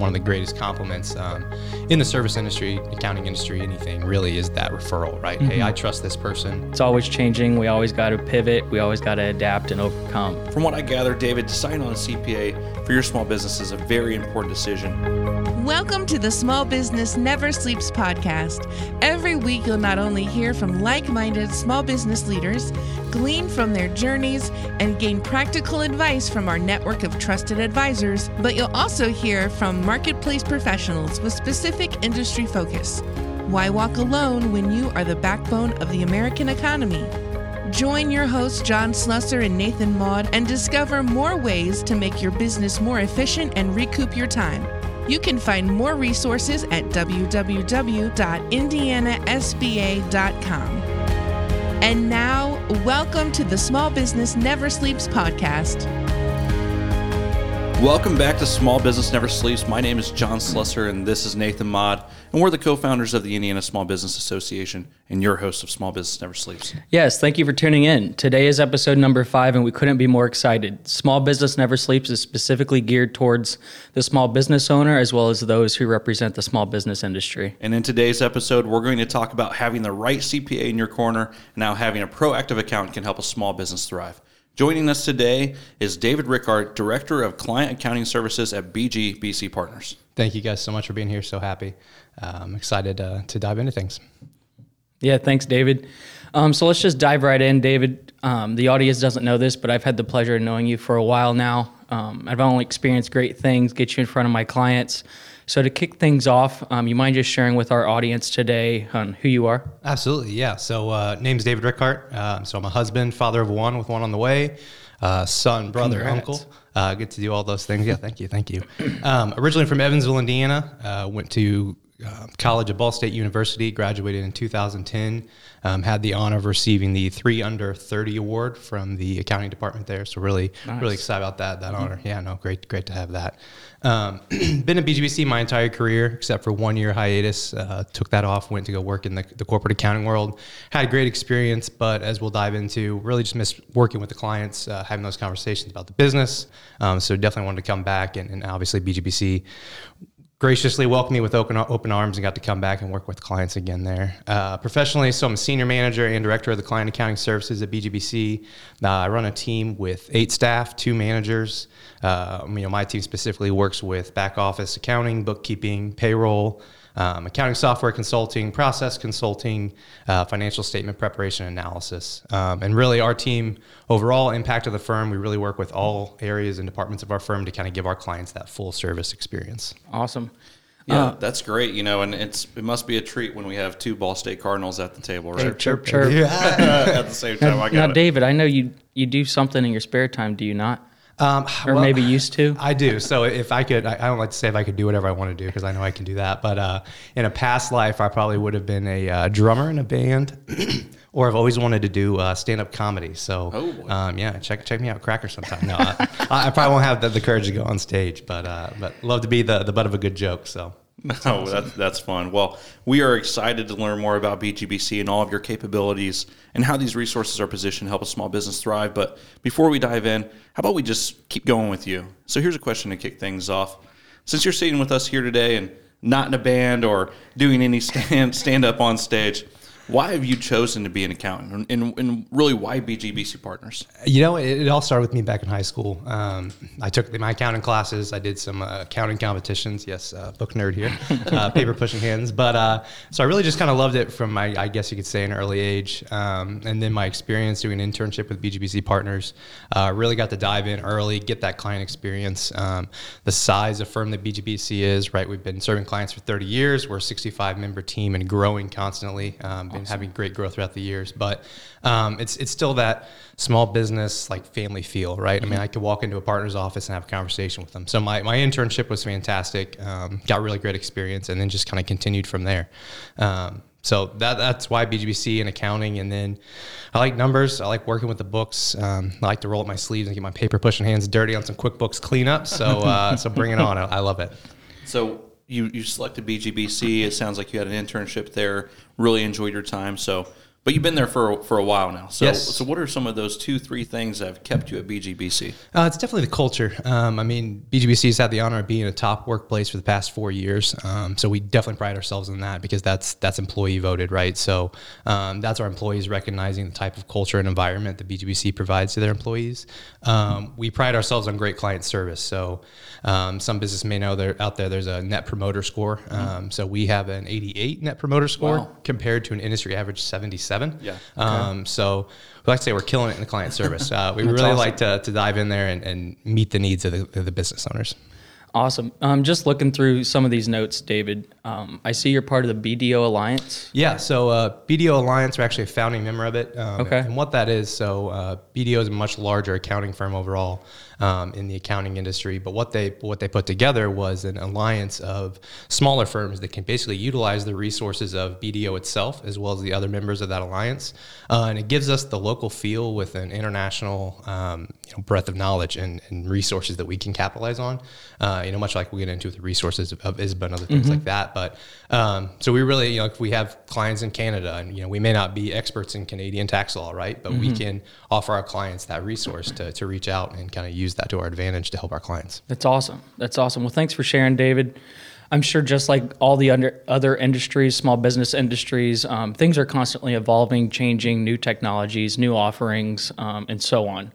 one of the greatest compliments um, in the service industry, accounting industry, anything really is that referral, right? Mm-hmm. Hey, I trust this person. It's always changing. We always got to pivot. We always got to adapt and overcome. From what I gather, David, deciding on a CPA for your small business is a very important decision. Welcome to the Small Business Never Sleeps podcast. Every week, you'll not only hear from like minded small business leaders, glean from their journeys, and gain practical advice from our network of trusted advisors, but you'll also hear from marketplace professionals with specific industry focus. Why walk alone when you are the backbone of the American economy? Join your hosts, John Slusser and Nathan Maud, and discover more ways to make your business more efficient and recoup your time. You can find more resources at www.indianasba.com. And now, welcome to the Small Business Never Sleeps podcast. Welcome back to Small Business Never Sleeps. My name is John Slusser, and this is Nathan Mott, and we're the co-founders of the Indiana Small Business Association, and your host of Small Business Never Sleeps. Yes, thank you for tuning in. Today is episode number five, and we couldn't be more excited. Small Business Never Sleeps is specifically geared towards the small business owner as well as those who represent the small business industry. And in today's episode, we're going to talk about having the right CPA in your corner and how having a proactive account can help a small business thrive. Joining us today is David Rickard, Director of Client Accounting Services at BGBC Partners. Thank you guys so much for being here. So happy. I'm um, excited uh, to dive into things. Yeah, thanks, David. Um, so let's just dive right in. David, um, the audience doesn't know this, but I've had the pleasure of knowing you for a while now. Um, I've only experienced great things, get you in front of my clients. So to kick things off, um, you mind just sharing with our audience today on who you are? Absolutely, yeah. So uh, name's David Rickhart. Uh, so I'm a husband, father of one with one on the way, uh, son, brother, Congrats. uncle. Uh, get to do all those things. Yeah, thank you, thank you. Um, originally from Evansville, Indiana. Uh, went to uh, college at Ball State University, graduated in 2010. Um, had the honor of receiving the three under 30 award from the accounting department there. So really, nice. really excited about that. That mm-hmm. honor. Yeah, no, great, great to have that. Um, been at BGBC my entire career except for one year hiatus. Uh, took that off. Went to go work in the, the corporate accounting world. Had a great experience, but as we'll dive into, really just miss working with the clients, uh, having those conversations about the business. Um, so definitely wanted to come back, and, and obviously BGBC graciously welcomed me with open, open arms and got to come back and work with clients again there. Uh, professionally, so I'm a senior manager and director of the client accounting services at BGBC. Uh, I run a team with eight staff, two managers. Uh, you know, my team specifically works with back office accounting, bookkeeping, payroll, um, accounting software consulting, process consulting, uh, financial statement preparation analysis. Um, and really, our team overall impact of the firm, we really work with all areas and departments of our firm to kind of give our clients that full service experience. Awesome. Yeah, uh, that's great. You know, and it's it must be a treat when we have two Ball State Cardinals at the table, right? chirp, chirp. Yeah. at the same time, now, I got now, it. David, I know you you do something in your spare time. Do you not? Um, or well, maybe used to. I do. So if I could, I, I, don't like to say if I could do whatever I want to do because I know I can do that. But uh, in a past life, I probably would have been a uh, drummer in a band, or I've always wanted to do uh, stand up comedy. So oh, um, yeah, check check me out, Cracker sometime. No, I, I, probably won't have the, the, courage to go on stage, but uh, but love to be the the butt of a good joke. So That's oh, awesome. that's, that's fun. Well, we are excited to learn more about BGBC and all of your capabilities and how these resources are positioned to help a small business thrive. But before we dive in, how about we just keep going with you? So here's a question to kick things off. Since you're sitting with us here today and not in a band or doing any stand, stand up on stage, why have you chosen to be an accountant, and, and really why BGBC Partners? You know, it, it all started with me back in high school. Um, I took my accounting classes. I did some uh, accounting competitions. Yes, uh, book nerd here, uh, paper pushing hands. But uh, so I really just kind of loved it from my, I guess you could say, an early age. Um, and then my experience doing an internship with BGBC Partners uh, really got to dive in early, get that client experience. Um, the size of firm that BGBC is, right? We've been serving clients for 30 years. We're a 65 member team and growing constantly. Um, awesome. having great growth throughout the years. But um, it's it's still that small business like family feel, right? Mm-hmm. I mean, mm-hmm. I could walk into a partner's office and have a conversation with them. So my, my internship was fantastic. Um, got really great experience, and then just kind of continued from there. Um, so that that's why BGBC and accounting, and then I like numbers. I like working with the books. Um, I like to roll up my sleeves and get my paper pushing hands dirty on some QuickBooks cleanup. So uh, so bring it on. I, I love it. So you you selected BGBC. It sounds like you had an internship there. Really enjoyed your time. So But you've been there for for a while now. So Yes. so what are some of those two three things that have kept you at BGBC? Uh, it's definitely the culture. Um, I mean, BGBC has had the honor of being a top workplace for the past four years. Um, so we definitely pride ourselves in that because that's that's employee voted, right? So um, that's our employees recognizing the type of culture and environment that BGBC provides to their employees. Um, we pride ourselves on great client service. So um, some business may know there out there. There's a Net Promoter Score. Um, so we have an 88 Net Promoter Score Wow. compared to an industry average 77. Yeah. Um, so we like to say we're killing it in the client service. Uh, we really like to, to dive in there and, and meet the needs of the, of the business owners. Awesome. Um, just looking through some of these notes, David. Um, I see you're part of the BDO Alliance. Yeah, so uh, BDO Alliance, we're actually a founding member of it. Um, Okay. And what that is, so uh, BDO is a much larger accounting firm overall um, in the accounting industry. But what they what they put together was an alliance of smaller firms that can basically utilize the resources of BDO itself as well as the other members of that alliance, uh, and it gives us the local feel with an international um, you know, breadth of knowledge and, and resources that we can capitalize on. Uh, you know, much like we get into with the resources of, of ISBA and other things like that. But um, so we really, you know, if we have clients in Canada, and you know, we may not be experts in Canadian tax law, right? But we can offer our clients that resource to, to reach out and kind of use that to our advantage to help our clients. That's awesome. That's awesome. Well, thanks for sharing, David. I'm sure just like all the under, other industries, small business industries, um, things are constantly evolving, changing, new technologies, new offerings, um, and so on.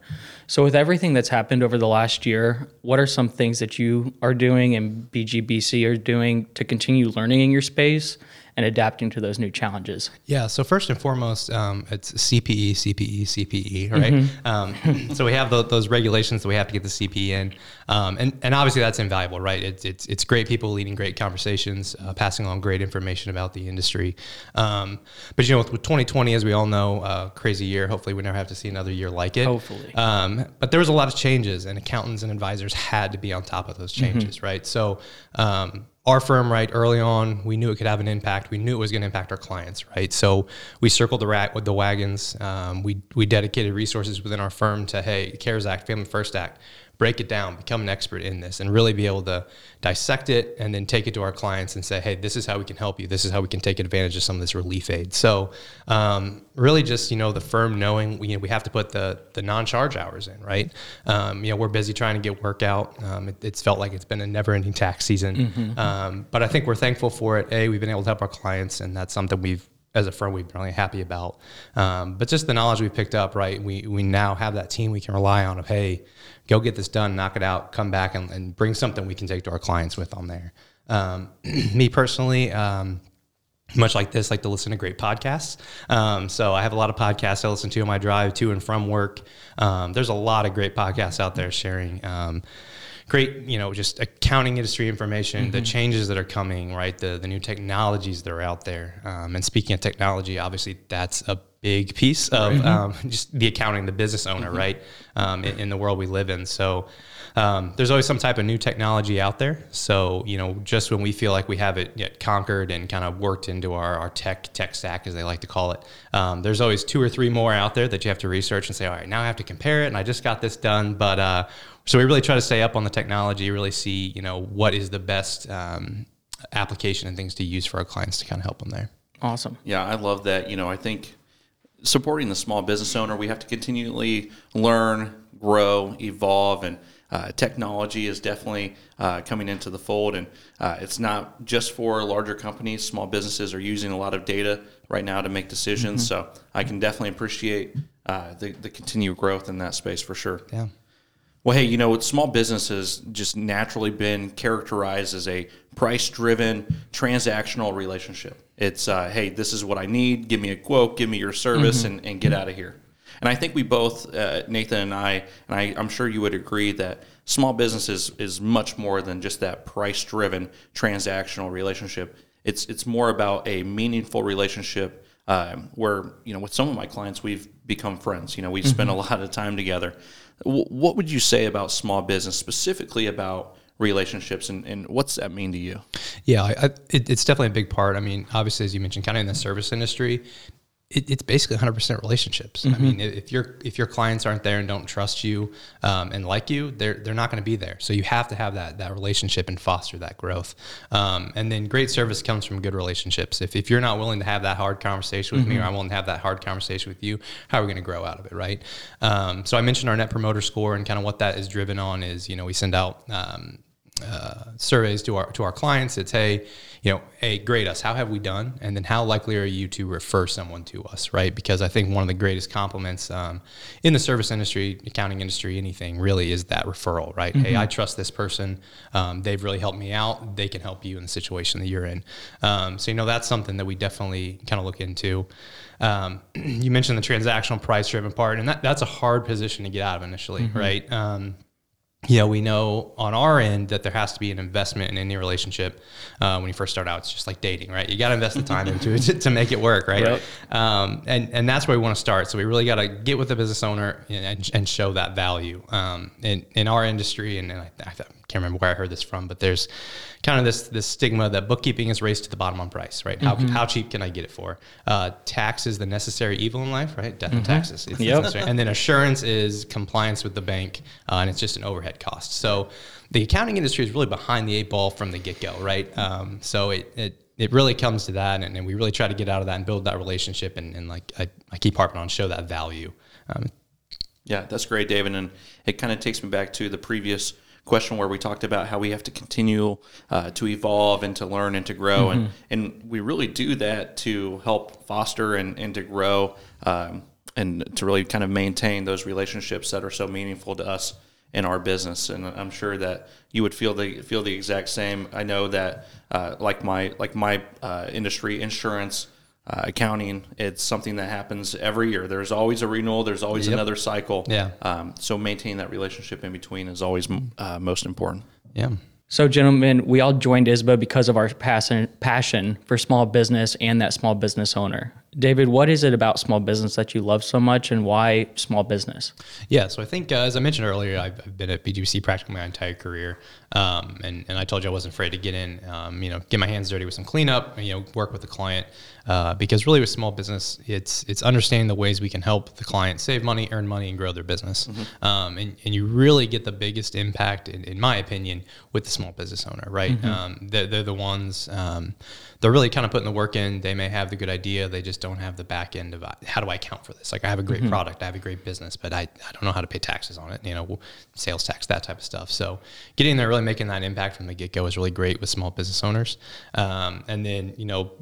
So, with everything that's happened over the last year, what are some things that you are doing and BGBC are doing to continue learning in your space and adapting to those new challenges? Yeah. So first and foremost, um, it's CPE, CPE, CPE, right? Um, so we have tho- those regulations that we have to get the CPE in, um, and and obviously that's invaluable, right? It's it's it's great people leading great conversations, uh, passing on great information about the industry. Um, but you know, with, with 2020, as we all know, uh, crazy year. Hopefully, we never have to see another year like it. Hopefully. Um, but there was a lot of changes, and accountants and advisors had to be on top of those changes, right? So, um, our firm, right, early on, we knew it could have an impact. We knew it was going to impact our clients, right? So, we circled the rat with the wagons. Um, we we dedicated resources within our firm to, hey, CARES Act, Family First Act, break it down, become an expert in this, and really be able to dissect it and then take it to our clients and say, hey, this is how we can help you. This is how we can take advantage of some of this relief aid. So, um, really, just you know, the firm knowing we you know, we have to put the the non-charge hours in, right? Um, you know, we're busy trying to get work out. Um, it, it's felt like it's been a never-ending tax season, um, but I think we're thankful for it. A, we've been able to help our clients, and that's something we've as a firm we've been really happy about. Um, but just the knowledge we picked up, right? We we now have that team we can rely on of hey, go get this done, knock it out, come back and, and bring something we can take to our clients with on there. Um, me personally, um, much like this, like to listen to great podcasts. Um, so I have a lot of podcasts I listen to on my drive to and from work. Um, there's a lot of great podcasts out there sharing um, great, you know, just accounting industry information, the changes that are coming, right? The the new technologies that are out there. Um, and speaking of technology, obviously that's a big piece of um, just the accounting, the business owner, right? Um, in, in the world we live in. So um, there's always some type of new technology out there. So, you know, just when we feel like we have it yet conquered and kind of worked into our, our tech tech stack, as they like to call it, um, there's always two or three more out there that you have to research and say, all right, now I have to compare it, and I just got this done. But uh, so we really try to stay up on the technology, really see, you know, what is the best um, application and things to use for our clients to kind of help them there. Awesome. Yeah, I love that. You know, I think supporting the small business owner, we have to continually learn, grow, evolve, and uh, technology is definitely uh, coming into the fold. And uh, it's not just for larger companies. Small businesses are using a lot of data right now to make decisions. So I can definitely appreciate uh, the, the continued growth in that space for sure. Yeah. Well, hey, you know, small business has just naturally been characterized as a price driven transactional relationship. It's, uh, hey, this is what I need. Give me a quote, give me your service, and, and get out of here. And I think we both, uh, Nathan and I, and I, I'm sure you would agree that small business is, is much more than just that price driven transactional relationship. It's, it's more about a meaningful relationship um, where, you know, with some of my clients, we've become friends. You know, we spend a lot of time together. W- what would you say about small business, specifically about relationships, and, and what's that mean to you? Yeah, I, I, it, it's definitely a big part. I mean, obviously, as you mentioned, kind of in the service industry, it, it's basically 100% relationships. I mean, if your if your clients aren't there and don't trust you um, and like you, they're they're not going to be there. So you have to have that that relationship and foster that growth. Um, and then great service comes from good relationships. If, if you're not willing to have that hard conversation with me, or I'm willing to have that hard conversation with you, how are we going to grow out of it, right? Um, so I mentioned our net promoter score and kind of what that is driven on is you know we send out um, uh, surveys to our to our clients. It's hey, you know, hey, grade us. How have we done? And then how likely are you to refer someone to us, right? Because I think one of the greatest compliments um, in the service industry, accounting industry, anything really is that referral, right? Hey, I trust this person. Um, they've really helped me out. They can help you in the situation that you're in. Um, so you know that's something that we definitely kind of look into. Um, you mentioned the transactional price driven part, and that, that's a hard position to get out of initially, right? Um, you know, we know on our end that there has to be an investment in any relationship. Uh, when you first start out, it's just like dating, right? You got to invest the time into it to, to make it work, right? Yep. Um, and and that's where we want to start. So we really got to get with the business owner and, and show that value. Um, in in our industry, and, and I, I can't remember where I heard this from, but there's kind of this this stigma that bookkeeping is raised to the bottom on price, right? How, how cheap can I get it for? Uh, tax is the necessary evil in life, right? Death and taxes. It's Yep. necessary. And then assurance is compliance with the bank, uh, and it's just an overhead cost. So the accounting industry is really behind the eight ball from the get go, right? Um, so it, it it really comes to that, and, and we really try to get out of that and build that relationship, and, and like I, I keep harping on, show that value. Um, Yeah, that's great, David. And it kind of takes me back to the previous question where we talked about how we have to continue uh, to evolve and to learn and to grow. And, and we really do that to help foster and, and to grow um, and to really kind of maintain those relationships that are so meaningful to us in our business. And I'm sure that you would feel the feel the exact same. I know that uh, like my like my uh, industry, insurance, uh, accounting, it's something that happens every year. There's always a renewal. There's always another cycle. Yeah. Um, so maintaining that relationship in between is always uh, most important. yeah. So, gentlemen, we all joined ISBA because of our passion, passion for small business and that small business owner. David, what is it about small business that you love so much and why small business? Yeah, so I think uh, as I mentioned earlier, I've, I've been at BGC practically my entire career, um, and and I told you I wasn't afraid to get in, um, you know, get my hands dirty with some cleanup, you know, work with the client, uh, because really with small business, it's it's understanding the ways we can help the client save money, earn money, and grow their business, um, and and you really get the biggest impact, in, in my opinion, with the small business owner, right? Um, they're, they're the ones. They're really kind of putting the work in. They may have the good idea, they just don't have the back end of uh, how do I account for this? Like I have a great product, I have a great business, but I, I don't know how to pay taxes on it, you know, sales tax, that type of stuff. So getting there, really making that impact from the get go is really great with small business owners. Um, and then, you know,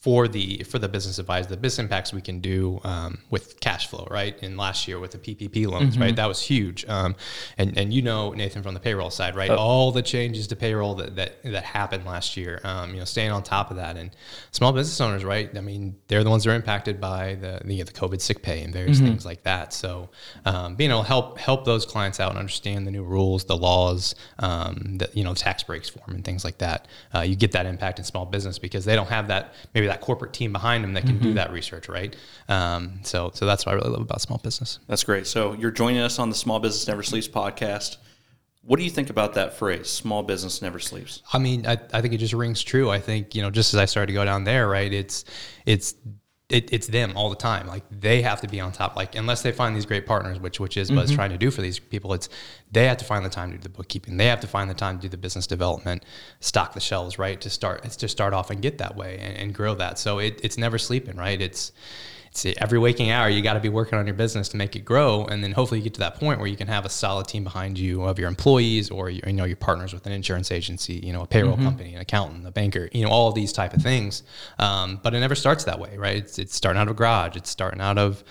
for the for the business advisor, the business impacts we can do um, with cash flow, right? And last year with the PPP loans, right, that was huge. Um, and and you know Nathan from the payroll side, right? All the changes to payroll that that, that happened last year. Um, you know, staying on top of that, and small business owners, right? I mean, they're the ones that are impacted by the the, the COVID sick pay and various things like that. So um, being able to help help those clients out and understand the new rules, the laws, um, the you know tax breaks for them and things like that. Uh, you get that impact in small business because they don't have that maybe that corporate team behind them that can do that research, right? Um, so so that's what I really love about small business. That's great. So you're joining us on the Small Business Never Sleeps podcast. What do you think about that phrase, small business never sleeps? I mean, I, I think it just rings true. I think you know, just as I started to go down there, right? It's it's it, it's them all the time. Like they have to be on top. Like unless they find these great partners, which which is what's mm-hmm. trying to do for these people, it's they have to find the time to do the bookkeeping. They have to find the time to do the business development, stock the shelves, right? To start it's to start off and get that way and, and grow that. So it, it's never sleeping, right? It's it's every waking hour you got to be working on your business to make it grow and then hopefully you get to that point where you can have a solid team behind you of your employees or your, you know your partners with an insurance agency you know a payroll company an accountant a banker you know all these type of things. Um, but it never starts that way right? It's, it's starting out of a garage. It's starting out of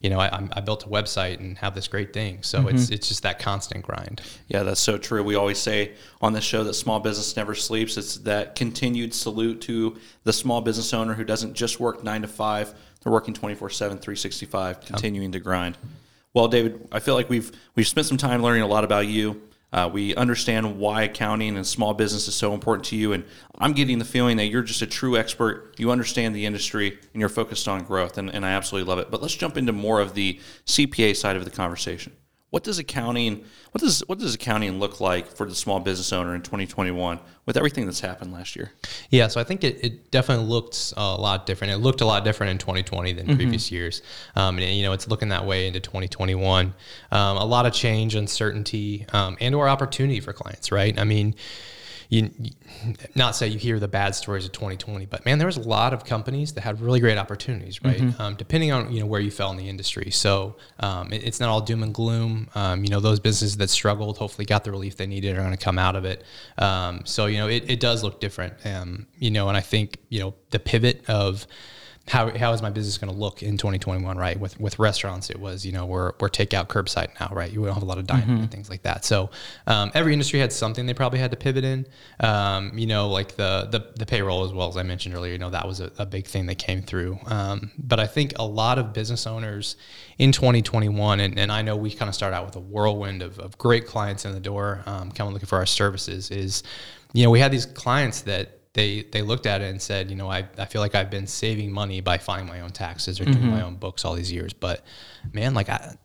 you know I, I'm- I built a website and have this great thing. So it's it's just that constant grind. Yeah, that's so true. We always say on this show that small business never sleeps. It's that continued salute to the small business owner who doesn't just work nine to five, they're working 24 7, 365, continuing to grind. Well, David, I feel like we've we've spent some time learning a lot about you. Uh, we understand why accounting and small business is so important to you, and I'm getting the feeling that you're just a true expert. You understand the industry, and you're focused on growth, and, and I absolutely love it. But let's jump into more of the CPA side of the conversation. What does accounting what does what does accounting look like for the small business owner in 2021 with everything that's happened last year? Yeah, so I think it, it definitely looked a lot different. It looked a lot different in 2020 than mm-hmm. previous years, um, and you know it's looking that way into 2021. Um, a lot of change, uncertainty, um, and or opportunity for clients. Right? I mean you, not say you hear the bad stories of 2020, but man, there was a lot of companies that had really great opportunities, right? Mm-hmm. Um, depending on you know where you fell in the industry. So um, it, it's not all doom and gloom. Um, you know, those businesses that struggled hopefully got the relief they needed are going to come out of it. Um, so you know, it, it does look different. Um, you know, and I think you know the pivot of how, how is my business going to look in 2021 right? With with restaurants it was you know we're, we're takeout curbside now right? You don't have a lot of dining mm-hmm. and things like that. So um, every industry had something they probably had to pivot in. Um, you know like the, the the payroll as well as i mentioned earlier you know that was a, a big thing that came through. Um, but i think a lot of business owners in 2021 and, and i know we kind of start out with a whirlwind of, of great clients in the door um, coming looking for our services is you know we had these clients that they they looked at it and said, you know, I, I feel like I've been saving money by filing my own taxes or mm-hmm. doing my own books all these years. But man, like I,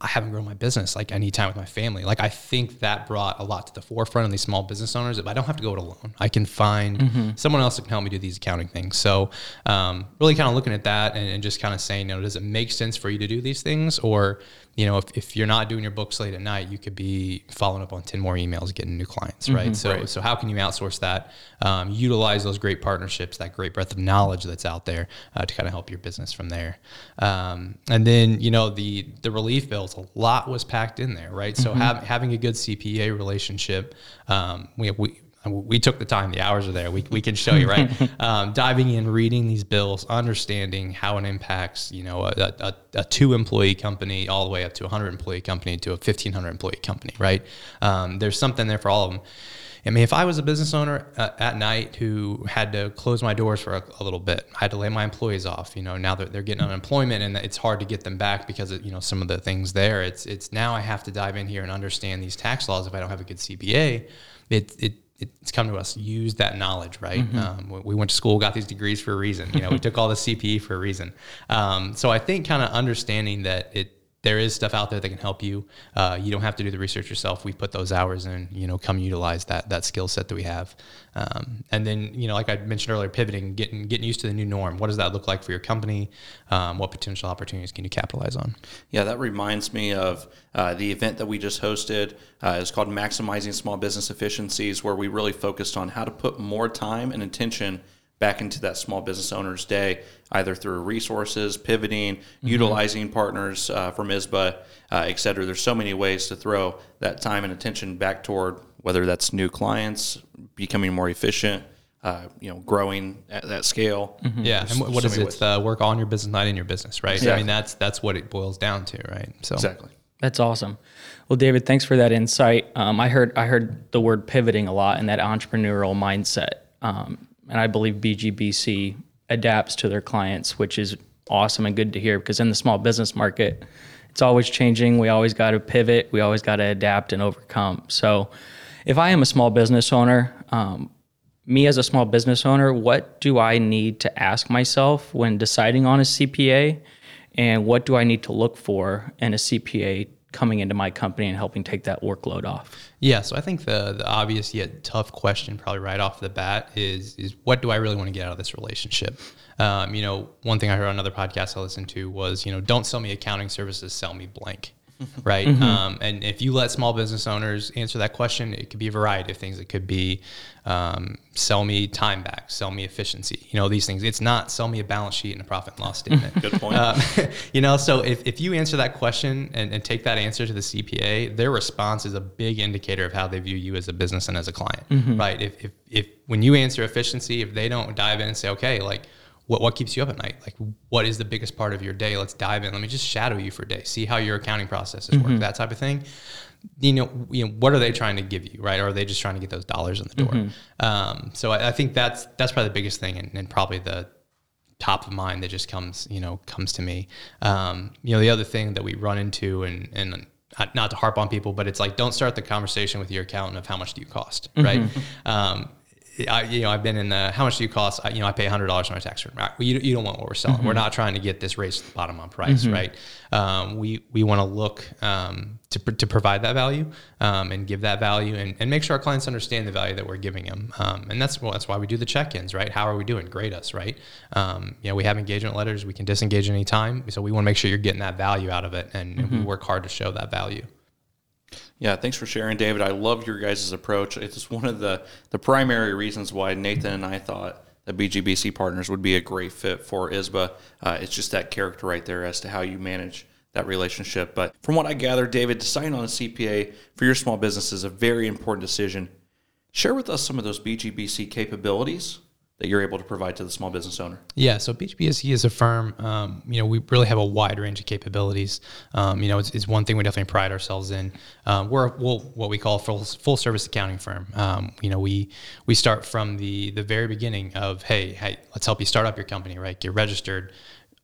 I haven't grown my business. Like I need time with my family. Like I think that brought a lot to the forefront of these small business owners. If I don't have to go it alone, I can find mm-hmm. someone else that can help me do these accounting things. So um, really kind of looking at that and, and just kind of saying, you know, does it make sense for you to do these things? Or, you know, if, if you're not doing your books late at night, you could be following up on 10 more emails, getting new clients, right? Mm-hmm, so, right. so how can you outsource that? Um, utilize those great partnerships, that great breadth of knowledge that's out there uh, to kind of help your business from there. Um, and then, you know, the, the relief bills, a lot was packed in there, right? So mm-hmm. having a good CPA relationship, um, we, we, we took the time the hours are there we, we can show you right um, diving in reading these bills understanding how it impacts you know a, a, a, two employee company all the way up to a 100 employee company to a 1500 employee company right um, there's something there for all of them I mean, if I was a business owner uh, at night who had to close my doors for a, a, little bit, I had to lay my employees off. You know, now that they're getting unemployment and it's hard to get them back because of you know some of the things there. It's it's now I have to dive in here and understand these tax laws if I don't have a good CPA. It it it's come to us use that knowledge right? Mm-hmm. um, we went to school got these degrees for a reason. You know we took all the cpe for a reason. Um, so i think kind of understanding that it there is stuff out there that can help you. Uh, you don't have to do the research yourself. We put those hours in. You know, come utilize that that skill set that we have. Um, and then, you know, like I mentioned earlier, pivoting, getting getting used to the new norm. What does that look like for your company? Um, what potential opportunities can you capitalize on? Yeah, that reminds me of uh, the event that we just hosted. Uh, it's called Maximizing Small Business Efficiencies, where we really focused on how to put more time and attention back into that small business owner's day, either through resources, pivoting, mm-hmm. utilizing partners uh, from ISBA, uh, et cetera. There's so many ways to throw that time and attention back toward whether that's new clients, becoming more efficient, uh, you know, growing at that scale. Mm-hmm. Yeah, and what so is it? Uh, work on your business, not in your business, right? Exactly. I mean, that's that's what it boils down to, right? So exactly. That's awesome. Well, David, thanks for that insight. Um, I heard I heard the word pivoting a lot and that entrepreneurial mindset. Um, and I believe BGBC adapts to their clients, which is awesome and good to hear because in the small business market, it's always changing. We always got to pivot. We always got to adapt and overcome. So, if I am a small business owner, um, me as a small business owner, what do I need to ask myself when deciding on a CPA? And what do I need to look for in a CPA coming into my company and helping take that workload off? Yeah, so I think the the obvious yet tough question, probably right off the bat, is is what do I really want to get out of this relationship? Um, you know, one thing I heard on another podcast I listened to was, you know, don't sell me accounting services, sell me blank right? Mm-hmm. Um, and if you let small business owners answer that question, it could be a variety of things. It could be um, sell me time back, sell me efficiency. You know these things. It's not sell me a balance sheet and a profit and loss statement. Good point. Um, you know, so if, if you answer that question and, and take that answer to the CPA, their response is a big indicator of how they view you as a business and as a client, mm-hmm. right? If, if if when you answer efficiency, if they don't dive in and say, okay, like what, what keeps you up at night? Like, what is the biggest part of your day? Let's dive in. Let me just shadow you for a day, see how your accounting processes mm-hmm. work, that type of thing. You know, you know, what are they trying to give you, right? Or are they just trying to get those dollars in the door? Mm-hmm. Um, so I, I, think that's that's probably the biggest thing, and, and, probably the top of mind that just comes, you know, comes to me. Um, you know, the other thing that we run into, and and not to harp on people, but it's like don't start the conversation with your accountant of how much do you cost, right? Mm-hmm. Um, I, you know, I've been in the how much do you cost? I, you know, I pay hundred dollars on my tax return. Right? Well, you, you don't want what we're selling. We're not trying to get this race to the bottom on price, right? Um, we we want to look um, to, to provide that value um, and give that value and, and make sure our clients understand the value that we're giving them. Um, and that's well, that's why we do the check-ins, right? How are we doing? Grade us, right? Um, you know, we have engagement letters. We can disengage anytime. So we want to make sure you're getting that value out of it, and, and we work hard to show that value. Yeah, thanks for sharing, David. I love your guys' approach. It's one of the, the primary reasons why Nathan and I thought that BGBC Partners would be a great fit for ISBA. Uh, it's just that character right there as to how you manage that relationship. But from what I gather, David, deciding on a CPA for your small business is a very important decision. Share with us some of those BGBC capabilities that you're able to provide to the small business owner. Yeah, so BGBC is a firm. Um, you know, we really have a wide range of capabilities. Um, you know, it's, it's, one thing we definitely pride ourselves in. Um, we're, we'll, what we call full, full service accounting firm. Um, you know, we we start from the the very beginning of hey, hey, let's help you start up your company, right? Get registered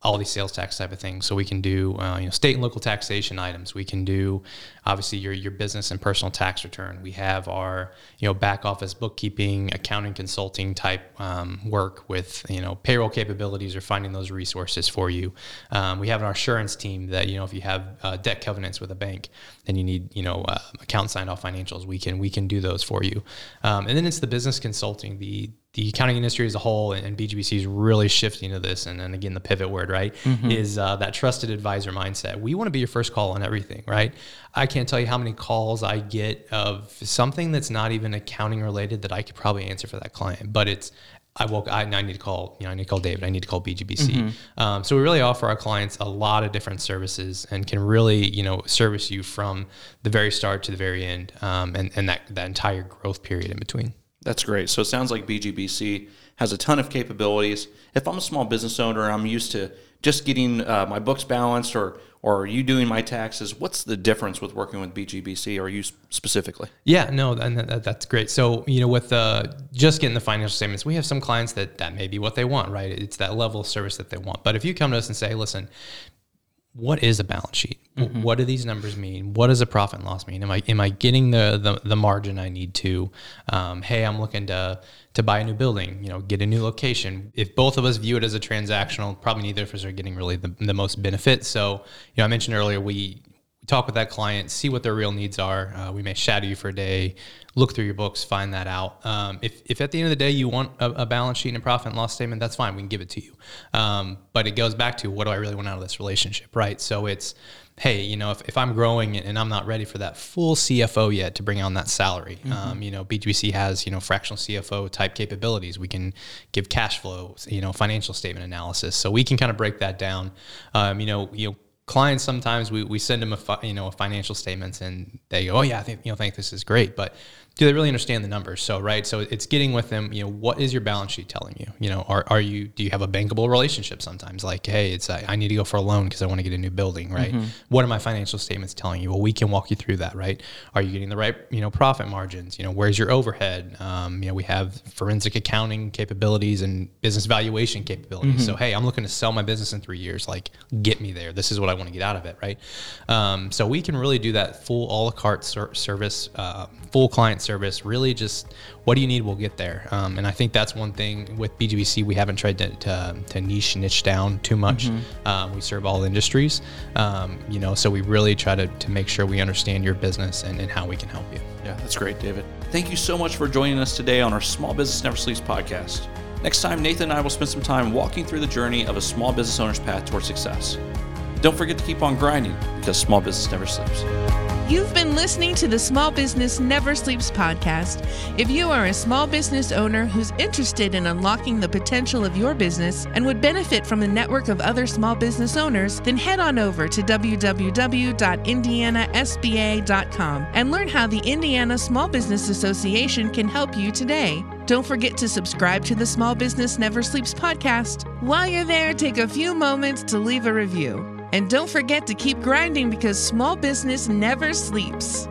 all these sales tax type of things. So we can do uh, you know state and local taxation items. We can do obviously your your business and personal tax return. We have our you know back office bookkeeping, accounting, consulting type um, work with you know payroll capabilities or finding those resources for you. Um, we have an assurance team that you know if you have uh, debt covenants with a bank, then you need you know uh, account signed off financials. We can we can do those for you. Um, and then it's the business consulting, the the accounting industry as a whole and BGBC is really shifting to this. And then again, the pivot word, right, mm-hmm. is uh, that trusted advisor mindset. We want to be your first call on everything, right? I can't tell you how many calls I get of something that's not even accounting related that I could probably answer for that client, but it's I woke. I, I, need to call. You know, I need to call David. I need to call BGBC. Mm-hmm. Um, so we really offer our clients a lot of different services and can really, you know, service you from the very start to the very end, um, and and that that entire growth period in between. That's great. So it sounds like BGBC has a ton of capabilities. If I'm a small business owner, and I'm used to just getting uh, my books balanced, or or you doing my taxes. What's the difference with working with BGBC, or you specifically? Yeah, no, and that, that's great. So you know, with uh, just getting the financial statements, we have some clients that that may be what they want, right? It's that level of service that they want. But if you come to us and say, listen, what is a balance sheet? Mm-hmm. What do these numbers mean? What does a profit and loss mean? Am I am I getting the the, the margin I need to? Um, hey, I'm looking to to buy a new building. You know, get a new location. If both of us view it as a transactional, probably neither of us are getting really the, the most benefit. So, you know, I mentioned earlier we we talk with that client, see what their real needs are. Uh, we may shadow you for a day, look through your books, find that out. Um, if, if at the end of the day you want a, a, balance sheet and a profit and loss statement, that's fine. We can give it to you. Um, but it goes back to what do I really want out of this relationship, right? So it's, hey, you know, if, if I'm growing and I'm not ready for that full CFO yet to bring on that salary, mm-hmm. um, you know, BGBC has, you know, fractional CFO type capabilities. We can give cash flow, you know, financial statement analysis. So we can kind of break that down. Um, you know, you know, clients sometimes we, we send them a fi- you know a financial statements and they go oh yeah I think you know think this is great. But do they really understand the numbers? So, right. So it's getting with them, you know, what is your balance sheet telling you? You know, are, are you, do you have a bankable relationship sometimes? Like, hey, it's, I, I need to go for a loan because I want to get a new building, right? Mm-hmm. What are my financial statements telling you? Well, we can walk you through that, right? Are you getting the right, you know, profit margins? You know, where's your overhead? Um, you know, we have forensic accounting capabilities and business valuation capabilities. Mm-hmm. So, hey, I'm looking to sell my business in three years. Like, get me there. This is what I want to get out of it, right? Um, so we can really do that full a la carte ser- service, uh, full client service. Really, just what do you need? We'll get there. Um, and I think that's one thing with BGBC we haven't tried to, to, to niche niche down too much. Mm-hmm. Um, we serve all industries, um, you know, so we really try to, to make sure we understand your business and, and how we can help you. Yeah, that's great, David. Thank you so much for joining us today on our Small Business Never Sleeps podcast. Next time, Nathan and I will spend some time walking through the journey of a small business owner's path towards success. Don't forget to keep on grinding because small business never sleeps. You've been listening to the Small Business Never Sleeps podcast. If you are a small business owner who's interested in unlocking the potential of your business and would benefit from a network of other small business owners, then head on over to www.indianasba.com and learn how the Indiana Small Business Association can help you today. Don't forget to subscribe to the Small Business Never Sleeps podcast. While you're there, take a few moments to leave a review. And don't forget to keep grinding because small business never sleeps.